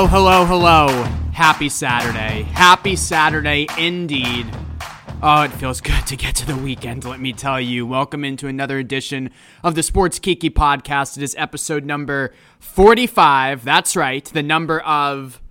Hello, hello, hello. Happy Saturday. Happy Saturday indeed. Oh, it feels good to get to the weekend, let me tell you. Welcome into another edition of the Sports Kiki podcast. It is episode number 45. That's right, the number of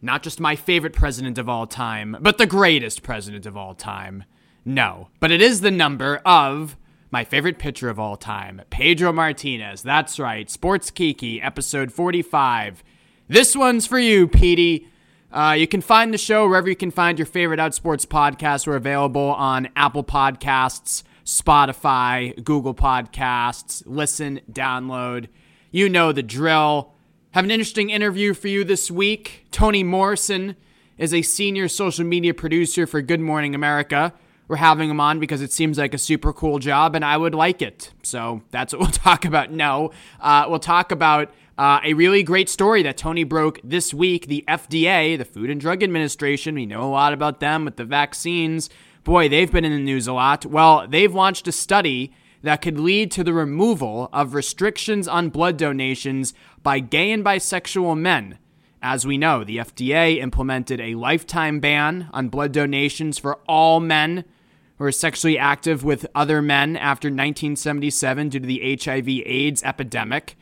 not just my favorite president of all time, but the greatest president of all time. No, but it is the number of my favorite pitcher of all time, Pedro Martinez. That's right, Sports Kiki, episode 45. This one's for you, Petey. Uh, you can find the show wherever you can find your favorite Outsports podcasts. We're available on Apple Podcasts, Spotify, Google Podcasts. Listen, download. You know the drill. Have an interesting interview for you this week. Tony Morrison is a senior social media producer for Good Morning America. We're having him on because it seems like a super cool job and I would like it. So that's what we'll talk about. No, uh, we'll talk about uh, a really great story that Tony broke this week. The FDA, the Food and Drug Administration, we know a lot about them with the vaccines. Boy, they've been in the news a lot. Well, they've launched a study that could lead to the removal of restrictions on blood donations by gay and bisexual men. As we know, the FDA implemented a lifetime ban on blood donations for all men who are sexually active with other men after 1977 due to the HIV AIDS epidemic.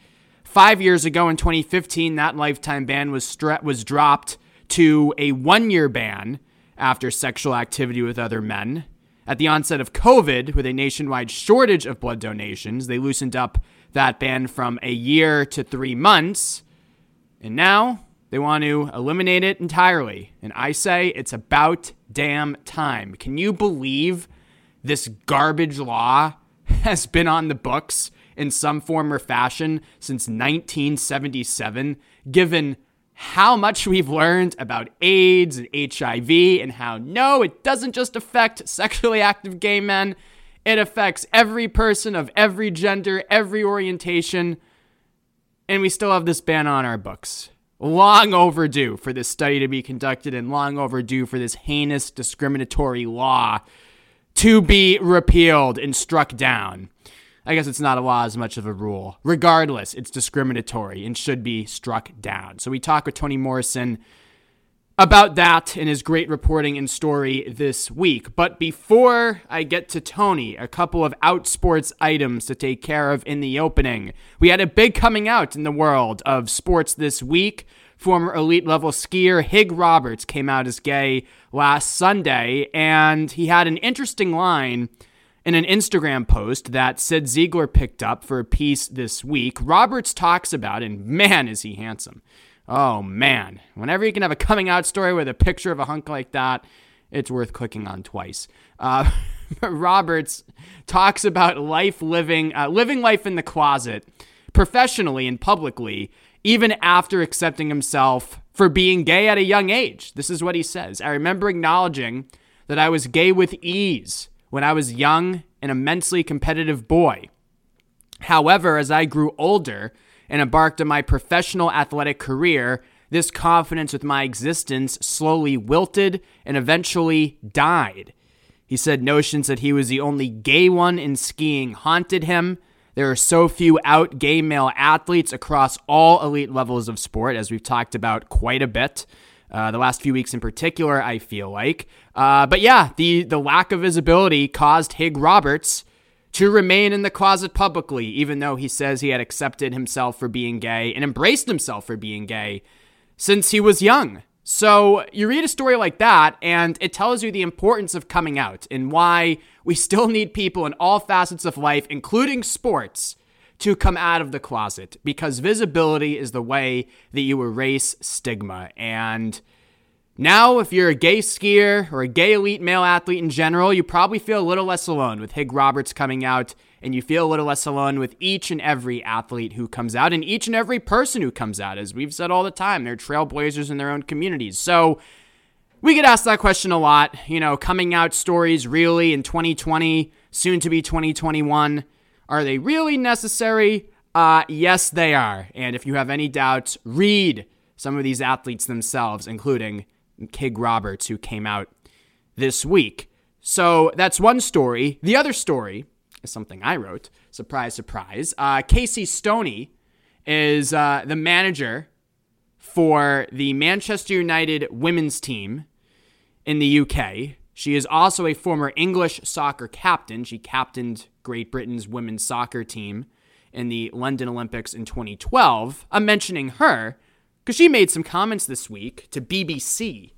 Five years ago in 2015, that lifetime ban was, stra- was dropped to a one year ban after sexual activity with other men. At the onset of COVID, with a nationwide shortage of blood donations, they loosened up that ban from a year to three months. And now they want to eliminate it entirely. And I say it's about damn time. Can you believe this garbage law has been on the books in some form or fashion since 1977, given how much we've learned about AIDS and HIV and how no, it doesn't just affect sexually active gay men, it affects every person of every gender, every orientation. And we still have this ban on our books. Long overdue for this study to be conducted and long overdue for this heinous discriminatory law to be repealed and struck down. I guess it's not a law as much of a rule. Regardless, it's discriminatory and should be struck down. So we talk with Tony Morrison about that in his great reporting and story this week. But before I get to Tony, a couple of outsports items to take care of in the opening. We had a big coming out in the world of sports this week. Former elite level skier Hig Roberts came out as gay last Sunday, and he had an interesting line in an Instagram post that Cyd Zeigler picked up for a piece this week, Roberts talks about, and man, is he handsome. Oh man, whenever you can have a coming out story with a picture of a hunk like that, it's worth clicking on twice. Uh, Roberts talks about life living, uh, living life in the closet, professionally and publicly, even after accepting himself for being gay at a young age. This is what he says. I remember acknowledging that I was gay with ease when I was young, an immensely competitive boy. However, as I grew older and embarked on my professional athletic career, this confidence with my existence slowly wilted and eventually died. He said notions that he was the only gay one in skiing haunted him. There are so few out gay male athletes across all elite levels of sport, as we've talked about quite a bit. Uh, the last few weeks in particular, I feel like. Uh, but yeah, the, the lack of visibility caused Hig Roberts to remain in the closet publicly, even though he says he had accepted himself for being gay and embraced himself for being gay since he was young. So you read a story like that, and it tells you the importance of coming out and why we still need people in all facets of life, including sports, to come out of the closet because visibility is the way that you erase stigma. And now, if you're a gay skier or a gay elite male athlete in general, you probably feel a little less alone with Hig Roberts coming out, and you feel a little less alone with each and every athlete who comes out and each and every person who comes out. As we've said all the time, they're trailblazers in their own communities. So, we get asked that question a lot. You know, coming out stories really in 2020, soon to be 2021. Are they really necessary? Uh, yes, they are. And if you have any doubts, read some of these athletes themselves, including Hig Roberts, who came out this week. So that's one story. The other story is something I wrote. Surprise, surprise. Uh, Casey Stoney is uh, the manager for the Manchester United women's team in the UK. She is also a former English soccer captain. She captained Great Britain's women's soccer team in the London Olympics in 2012. I'm mentioning her because she made some comments this week to BBC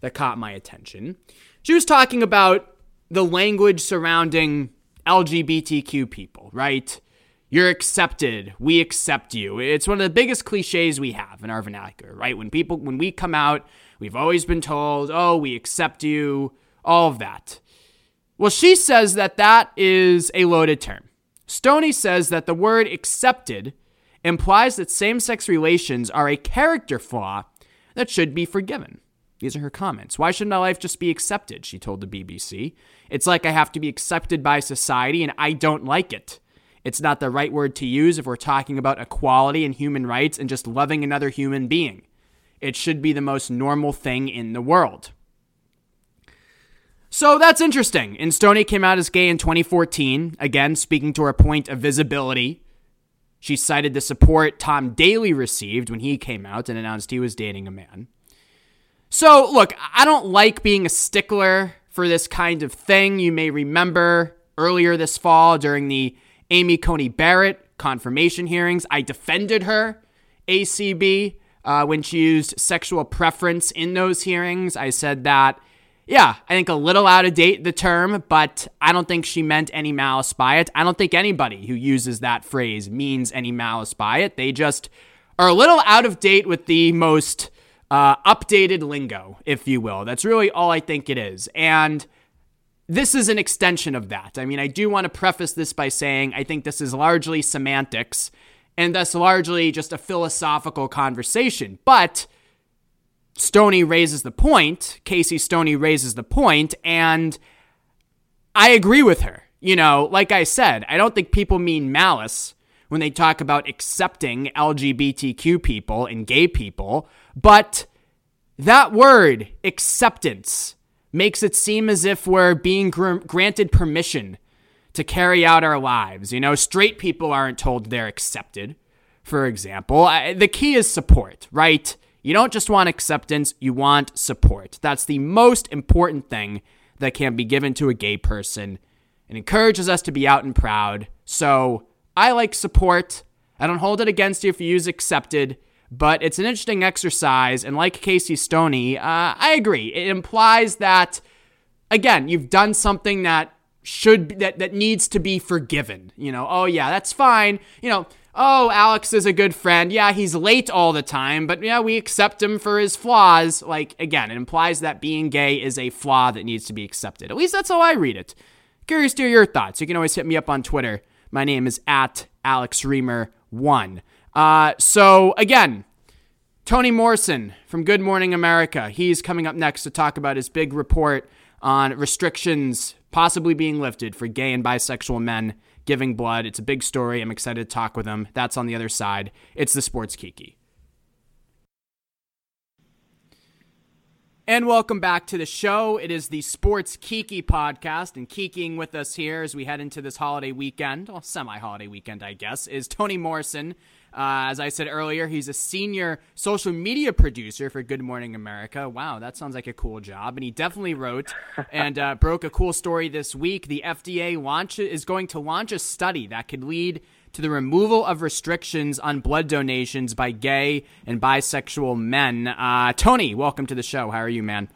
that caught my attention. She was talking about the language surrounding LGBTQ people, right? You're accepted. We accept you. It's one of the biggest cliches we have in our vernacular, right? When people, when we come out, we've always been told, oh, we accept you all of that. Well, she says that that is a loaded term. Stoney says that the word accepted implies that same sex relations are a character flaw that should be forgiven. These are her comments. Why shouldn't my life just be accepted? She told the BBC. It's like I have to be accepted by society and I don't like it. It's not the right word to use if we're talking about equality and human rights and just loving another human being. It should be the most normal thing in the world. So that's interesting. And Stoney came out as gay in 2014, again, speaking to her point of visibility. She cited the support Tom Daley received when he came out and announced he was dating a man. So, look, I don't like being a stickler for this kind of thing. You may remember earlier this fall during the Amy Coney Barrett confirmation hearings, I defended her, ACB, uh, when she used sexual preference in those hearings. I said that yeah, I think a little out of date, the term, but I don't think she meant any malice by it. I don't think anybody who uses that phrase means any malice by it. They just are a little out of date with the most uh, updated lingo, if you will. That's really all I think it is. And this is an extension of that. I mean, I do want to preface this by saying I think this is largely semantics and thus largely just a philosophical conversation. But Stoney raises the point, Casey Stoney raises the point, and I agree with her. You know, like I said, I don't think people mean malice when they talk about accepting LGBTQ people and gay people, but that word, acceptance, makes it seem as if we're being gr- granted permission to carry out our lives. You know, straight people aren't told they're accepted, for example. I, the key is support, right? You don't just want acceptance, you want support. That's the most important thing that can be given to a gay person. It encourages us to be out and proud. So I like support. I don't hold it against you if you use accepted, but it's an interesting exercise. And like Casey Stoney, uh, I agree. It implies that, again, you've done something that should that that needs to be forgiven. You know, oh yeah, that's fine. You know, oh, Alex is a good friend. Yeah, he's late all the time, but yeah, we accept him for his flaws. Like, again, it implies that being gay is a flaw that needs to be accepted. At least that's how I read it. Curious to hear your thoughts. You can always hit me up on Twitter. My name is at Alex Reimer1. Uh, so, again, Tony Morrison from Good Morning America. He's coming up next to talk about his big report on restrictions possibly being lifted for gay and bisexual men giving blood. It's a big story. I'm excited to talk with him. That's on the other side. It's the Sports Kiki. And welcome back to the show. It is the Sports Kiki podcast, and kikiing with us here as we head into this holiday weekend, well, semi holiday weekend, I guess, is Tony Morrison. Uh, as I said earlier, he's a senior social media producer for Good Morning America. Wow, that sounds like a cool job. And he definitely wrote and uh, broke a cool story this week. The FDA launch is going to launch a study that could lead to the removal of restrictions on blood donations by gay and bisexual men. Uh, Tony, welcome to the show. How are you, man?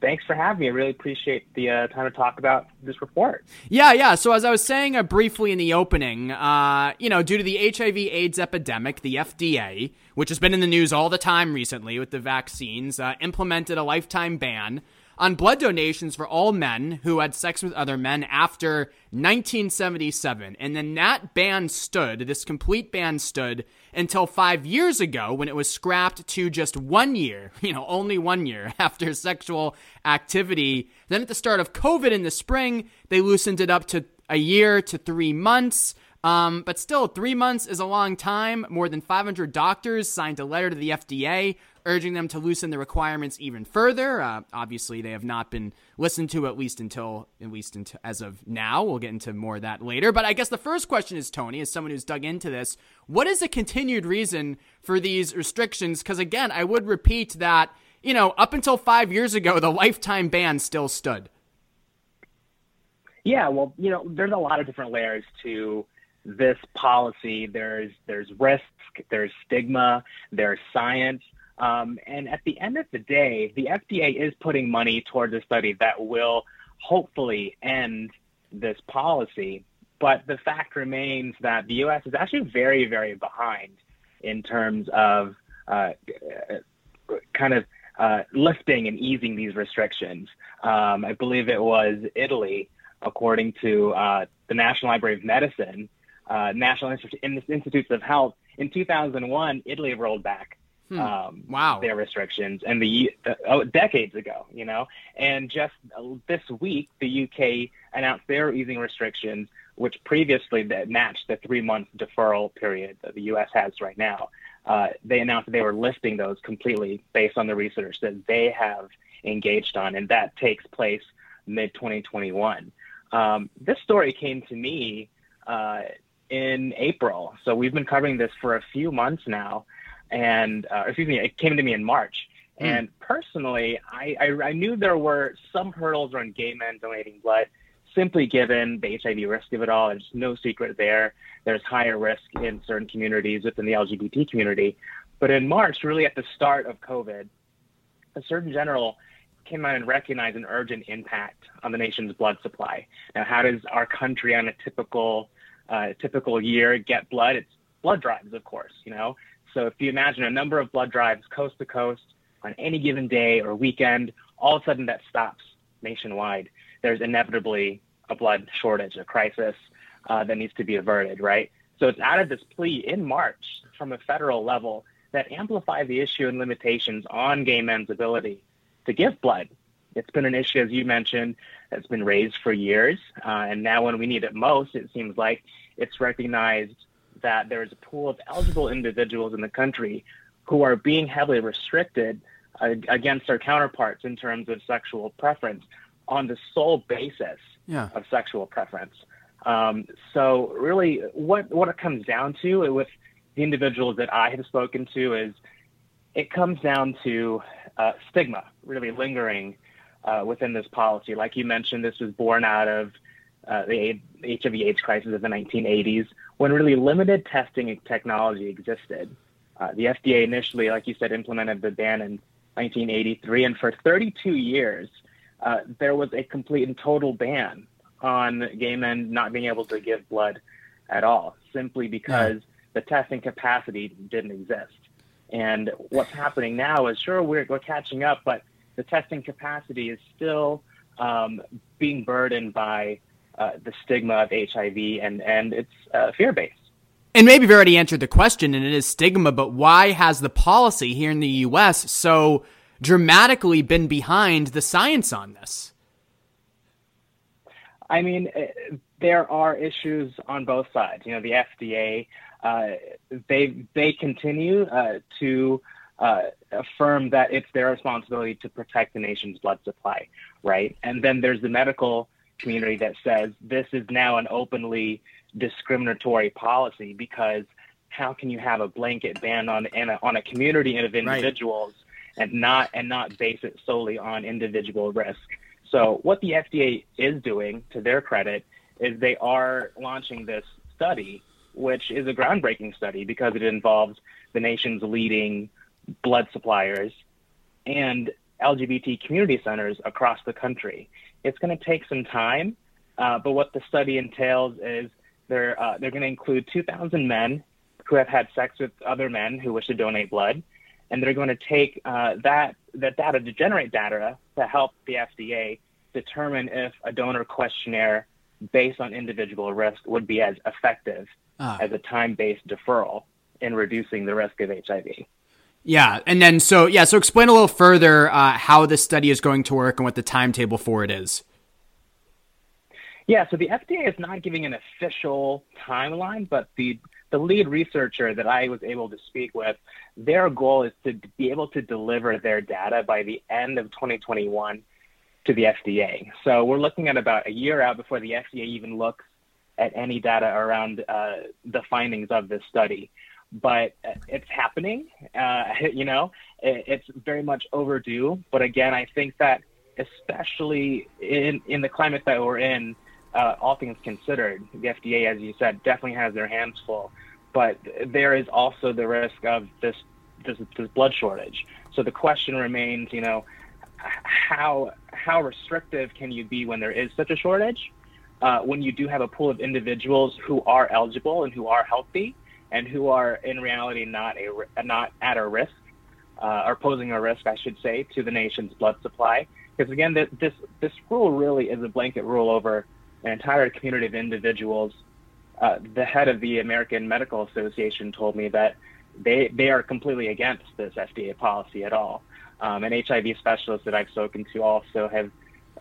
Thanks for having me. I really appreciate the uh, time to talk about this report. Yeah, yeah. So as I was saying uh, briefly in the opening, uh, you know, due to the HIV/AIDS epidemic, the FDA, which has been in the news all the time recently with the vaccines, uh, implemented a lifetime ban on blood donations for all men who had sex with other men after 1977. And then that ban stood, this complete ban stood until five years ago when it was scrapped to just one year, you know, only one year after sexual activity. Then at the start of COVID in the spring, they loosened it up to a year to three months. Um, but still, three months is a long time. More than 500 doctors signed a letter to the FDA urging them to loosen the requirements even further. Uh, obviously, they have not been listened to at least until at least until as of now. We'll get into more of that later. But I guess the first question is, Tony, as someone who's dug into this, what is the continued reason for these restrictions? Because again, I would repeat that you know up until five years ago, the lifetime ban still stood. Yeah, well, you know, there's a lot of different layers to this policy. There's there's risk, there's stigma, there's science. Um, and at the end of the day, the FDA is putting money towards a study that will hopefully end this policy. But the fact remains that the U.S. is actually very, very behind in terms of uh, kind of uh, lifting and easing these restrictions. Um, I believe it was Italy, according to uh, the National Library of Medicine, uh, National Institutes of Health. In 2001, Italy rolled back hmm. um, wow. their restrictions, and the oh, decades ago, you know. And just this week, the UK announced they're easing restrictions, which previously that matched the three-month deferral period that the US has right now. Uh, they announced that they were lifting those completely based on the research that they have engaged on, and that takes place mid 2021. Um, this story came to me uh, in April. So we've been covering this for a few months now. And, uh, excuse me, it came to me in March. Mm. And personally, I, I, I, knew there were some hurdles around gay men donating blood, simply given the HIV risk of it all. There's no secret there. There's higher risk in certain communities within the LGBT community. But in March, really at the start of COVID, a Surgeon General came out and recognized an urgent impact on the nation's blood supply. Now, how does our country on a typical uh, typical year get blood, it's blood drives, of course, you know. So if you imagine a number of blood drives coast to coast on any given day or weekend, all of a sudden that stops nationwide. There's inevitably a blood shortage, a crisis uh, that needs to be averted, right? So it's out of this plea in March from a federal level that amplify the issue and limitations on gay men's ability to give blood. It's been an issue, as you mentioned, that's been raised for years. Uh, and now, when we need it most, it seems like it's recognized that there is a pool of eligible individuals in the country who are being heavily restricted uh, against their counterparts in terms of sexual preference on the sole basis yeah. of sexual preference. Um, so, really, what what it comes down to with the individuals that I have spoken to is it comes down to uh, stigma really lingering uh, within this policy. Like you mentioned, this was born out of uh, the HIV/AIDS crisis of the 1980s, when really limited testing technology existed. Uh, the FDA initially, like you said, implemented the ban in 1983, and for 32 years, uh, there was a complete and total ban on gay men not being able to give blood at all, simply because yeah. the testing capacity didn't exist. And what's happening now is sure we're, we're catching up, but the testing capacity is still um, being burdened by uh, the stigma of HIV and, and it's uh, fear based. And maybe you've already answered the question, and it is stigma, but why has the policy here in the US so dramatically been behind the science on this? I mean, uh, there are issues on both sides. You know, the FDA, uh, they they continue uh, to uh, affirm that it's their responsibility to protect the nation's blood supply, right? And then there's the medical community that says this is now an openly discriminatory policy because how can you have a blanket ban on a, on a community of individuals right. and not and not base it solely on individual risk? So what the FDA is doing, to their credit, is they are launching this study, which is a groundbreaking study because it involves the nation's leading blood suppliers and LGBT community centers across the country. It's going to take some time, uh, but what the study entails is they're uh, they're going to include 2,000 men who have had sex with other men who wish to donate blood, and they're going to take uh, that that data to generate data to help the FDA determine if a donor questionnaire based on individual risk would be as effective ah. as a time-based deferral in reducing the risk of HIV. Yeah, and then so yeah, so explain a little further uh, how this study is going to work and what the timetable for it is. Yeah, so the FDA is not giving an official timeline, but the the lead researcher that I was able to speak with, their goal is to be able to deliver their data by the end of 2021 to the FDA. So we're looking at about a year out before the FDA even looks at any data around uh, the findings of this study. But it's happening. Uh, you know, it's very much overdue. But again, I think that especially in in the climate that we're in, uh, all things considered, the FDA, as you said, definitely has their hands full. But there is also the risk of this this, this blood shortage. So the question remains, you know, how how restrictive can you be when there is such a shortage? uh, when you do have a pool of individuals who are eligible and who are healthy and who are in reality not a not at a risk uh, or posing a risk, I should say, to the nation's blood supply. Because again, this this rule really is a blanket rule over an entire community of individuals. Uh, the head of the American Medical Association told me that they they are completely against this FDA policy at all. Um, and HIV specialists that I've spoken to also have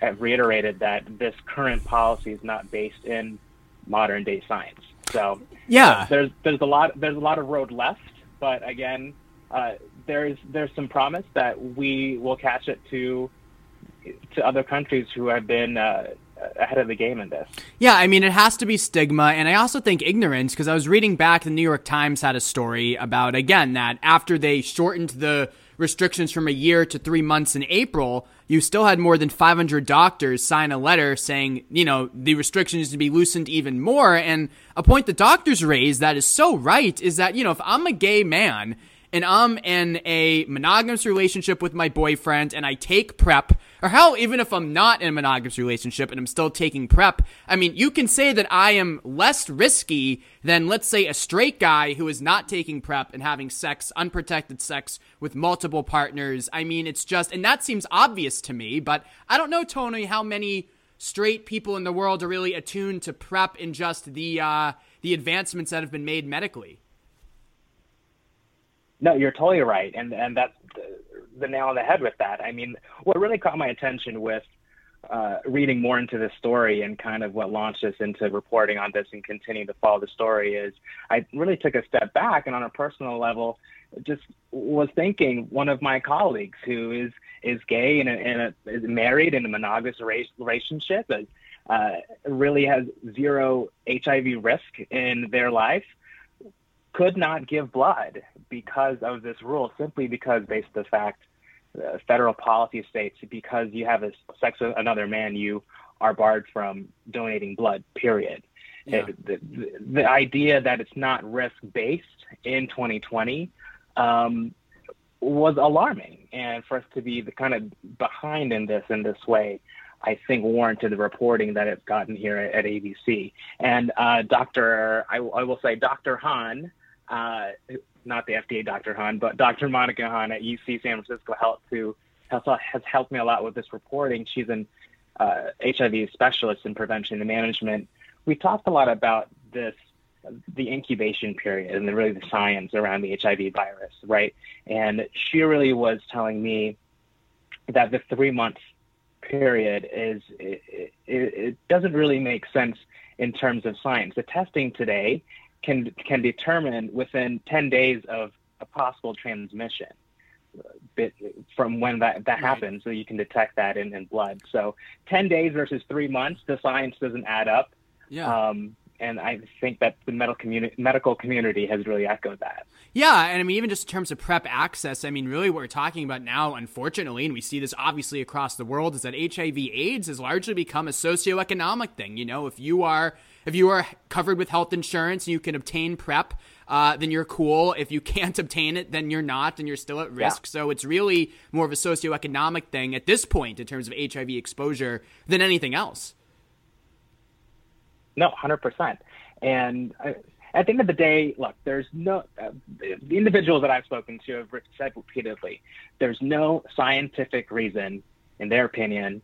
have reiterated that this current policy is not based in modern day science. So yeah, uh, there's there's a lot there's a lot of road left, but again, uh, there's there's some promise that we will catch it to to other countries who have been uh, ahead of the game in this. Yeah, I mean, it has to be stigma, and I also think ignorance because I was reading back the New York Times had a story about again that after they shortened the restrictions from a year to three months in April, you still had more than 500 doctors sign a letter saying, you know, the restrictions to be loosened even more. And a point the doctors raised that is so right is that, you know, if I'm a gay man and I'm in a monogamous relationship with my boyfriend and I take PrEP, or hell, even if I'm not in a monogamous relationship and I'm still taking PrEP, I mean, you can say that I am less risky than, let's say, a straight guy who is not taking PrEP and having sex, unprotected sex with multiple partners. I mean, it's just, and that seems obvious to me, but I don't know, Tony, how many straight people in the world are really attuned to PrEP and just the, uh, the advancements that have been made medically. No, you're totally right, and and that's the nail on the head with that. I mean, what really caught my attention with uh, reading more into this story and kind of what launched us into reporting on this and continuing to follow the story is I really took a step back and on a personal level just was thinking one of my colleagues who is is gay and, and is married in a monogamous relationship uh, really has zero HIV risk in their life could not give blood because of this rule, simply because, based on the fact, uh, federal policy states because you have a sex with another man, you are barred from donating blood. Period. Yeah. It, the, the, idea that it's not risk based in 2020 um, was alarming, and for us to be the kind of behind in this in this way. I think warranted the reporting that it's gotten here at, at ABC. And uh, Dr. I, I, will say Dr. Hahn, uh, not the FDA Dr. Hahn, but Dr. Monica Hahn at UC San Francisco Health, who has, has helped me a lot with this reporting. She's an uh, HIV specialist in prevention and management. We talked a lot about this, the incubation period and the, really the science around the HIV virus, right? And she really was telling me that the three month period is it, it, it doesn't really make sense in terms of science. The testing today can can determine within 10 days of a possible transmission bit from when that, that right. happens so you can detect that in, in blood so 10 days versus three months the science doesn't add up yeah. Um, and I think that the medical community, medical community has really echoed that. Yeah, and I mean, even just in terms of PrEP access, I mean, really what we're talking about now, unfortunately, and we see this obviously across the world, is that HIV/AIDS has largely become a socioeconomic thing. You know, if you are if you are covered with health insurance and you can obtain PrEP, uh, then you're cool. If you can't obtain it, then you're not, and you're still at risk. Yeah. So it's really more of a socioeconomic thing at this point in terms of HIV exposure than anything else. No, hundred percent. And I, at the end of the day, look, there's no uh, the individuals that I've spoken to have said repeatedly, there's no scientific reason, in their opinion,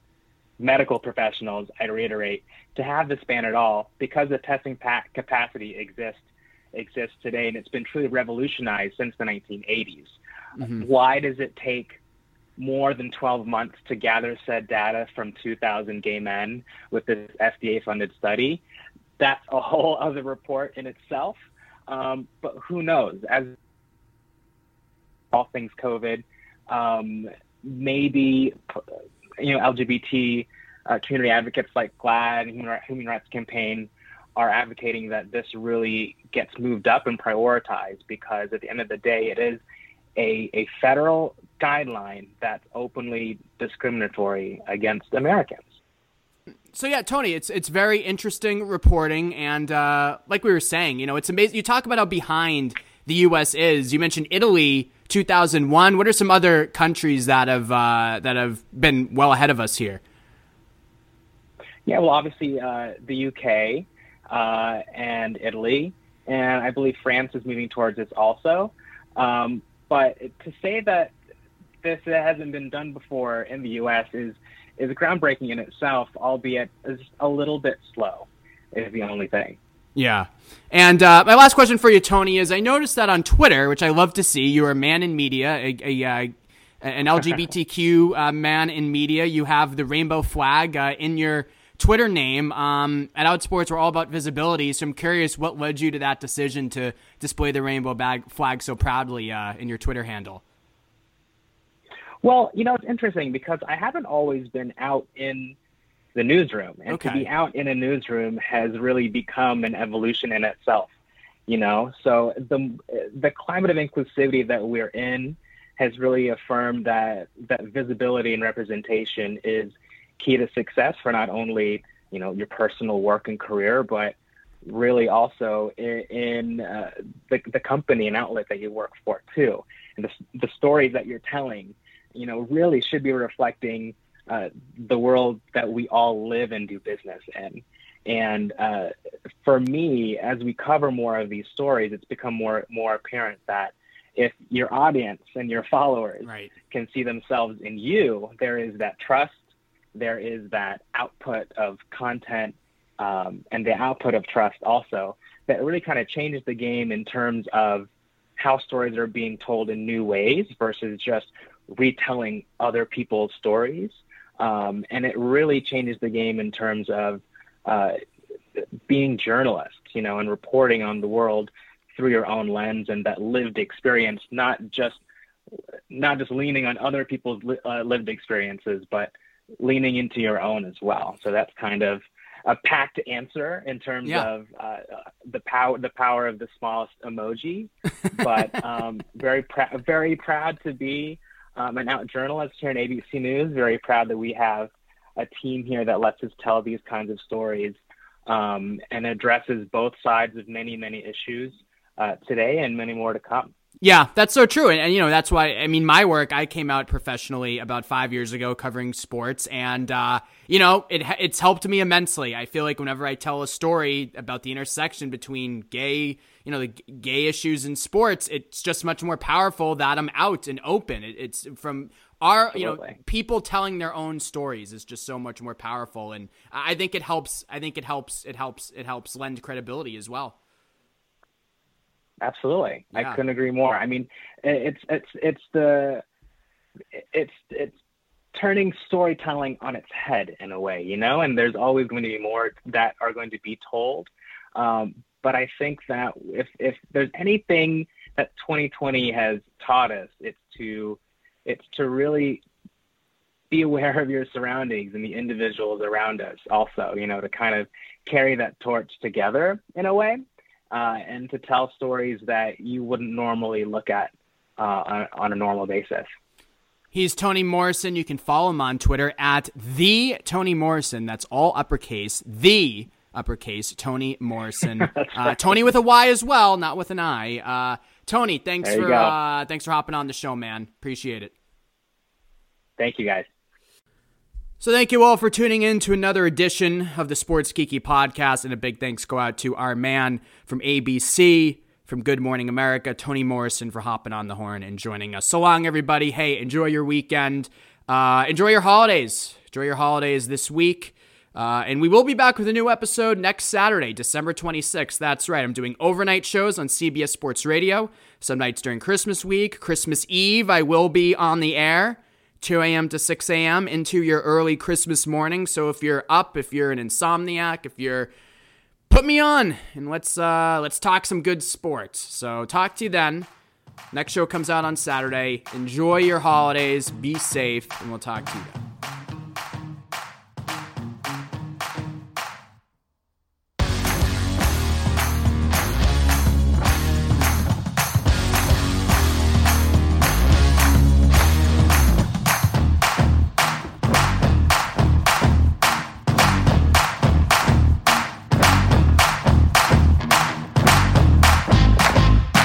medical professionals, I reiterate, to have this ban at all because the testing pa- capacity exists exists today, and it's been truly revolutionized since the 1980s. Mm-hmm. Why does it take more than 12 months to gather said data from 2,000 gay men with this FDA funded study. That's a whole other report in itself. Um, but who knows? As all things COVID, um, maybe you know LGBT uh, community advocates like GLAAD and Human, Human Rights Campaign are advocating that this really gets moved up and prioritized because at the end of the day, it is a, a federal guideline that's openly discriminatory against Americans. So yeah, Tony, it's it's very interesting reporting, and uh, like we were saying, you know, it's amazing. You talk about how behind the U.S. is. You mentioned Italy, 2001. What are some other countries that have uh, that have been well ahead of us here? Yeah, well, obviously uh, the UK uh, and Italy, and I believe France is moving towards this also. Um, but to say that this that hasn't been done before in the U.S. is is groundbreaking in itself, albeit is a little bit slow. Is the only thing. Yeah. And uh, my last question for you, Tony, is I noticed that on Twitter, which I love to see, you're a man in media, a, a, a an LGBTQ uh, man in media. You have the rainbow flag uh, in your Twitter name. Um, at Outsports, we're all about visibility, so I'm curious what led you to that decision to display the rainbow bag flag so proudly uh, in your Twitter handle. Well, you know, it's interesting because I haven't always been out in the newsroom, and okay. to be out in a newsroom has really become an evolution in itself. You know, so the the climate of inclusivity that we're in has really affirmed that that visibility and representation is key to success for not only you know your personal work and career, but really also in, in uh, the, the company and outlet that you work for too, and the, the stories that you're telling you know, really should be reflecting uh, the world that we all live and do business in. And uh, for me, as we cover more of these stories, it's become more more apparent that if your audience and your followers right. can see themselves in you, there is that trust, there is that output of content, um, and the output of trust also that really kind of changes the game in terms of how stories are being told in new ways versus just retelling other people's stories. Um, and it really changes the game in terms of uh, being journalists, you know, and reporting on the world through your own lens and that lived experience, not just not just leaning on other people's li- uh, lived experiences, but leaning into your own as well. So that's kind of a packed answer in terms yeah. of uh, the power the power of the smallest emoji, but um, very pr- very proud to be um, an out journalist here at ABC News. Very proud that we have a team here that lets us tell these kinds of stories um, and addresses both sides of many, many issues uh, today and many more to come. Yeah, that's so true. And, and, you know, that's why, I mean, my work, I came out professionally about five years ago covering sports. And, uh, you know, it, it's helped me immensely. I feel like whenever I tell a story about the intersection between gay, you know, the gay issues in sports, it's just much more powerful that I'm out and open. It, it's from our, you know, people telling their own stories is just so much more powerful. And I think it helps, I think it helps, it helps, it helps lend credibility as well. Absolutely, yeah. I couldn't agree more. I mean, it's it's it's the it's it's turning storytelling on its head in a way, you know. And there's always going to be more that are going to be told. Um, but I think that if if there's anything that 2020 has taught us, it's to it's to really be aware of your surroundings and the individuals around us also you know to kind of carry that torch together in a way uh, and to tell stories that you wouldn't normally look at uh, on, on a normal basis. He's Tony Morrison. You can follow him on Twitter at the Tony Morrison. That's all uppercase. The uppercase Tony Morrison. uh, Tony with a Y as well, not with an I. Uh, Tony, thanks for uh, thanks for hopping on the show, man. Appreciate it. Thank you, guys. So thank you all for tuning in to another edition of the Sports Kiki podcast, and a big thanks go out to our man from ABC, from Good Morning America, Tony Morrison, for hopping on the horn and joining us. So long, everybody. Hey, enjoy your weekend. Uh, enjoy your holidays. Enjoy your holidays this week. Uh, and we will be back with a new episode next Saturday, December 26th. That's right. I'm doing overnight shows on CBS Sports Radio. Some nights during Christmas week, Christmas Eve, I will be on the air 2 a.m. to 6 a.m. into your early Christmas morning. So if you're up, if you're an insomniac, if you're put me on and let's uh let's talk some good sports. So talk to you then. Next show comes out on Saturday. Enjoy your holidays, be safe, and we'll talk to you then.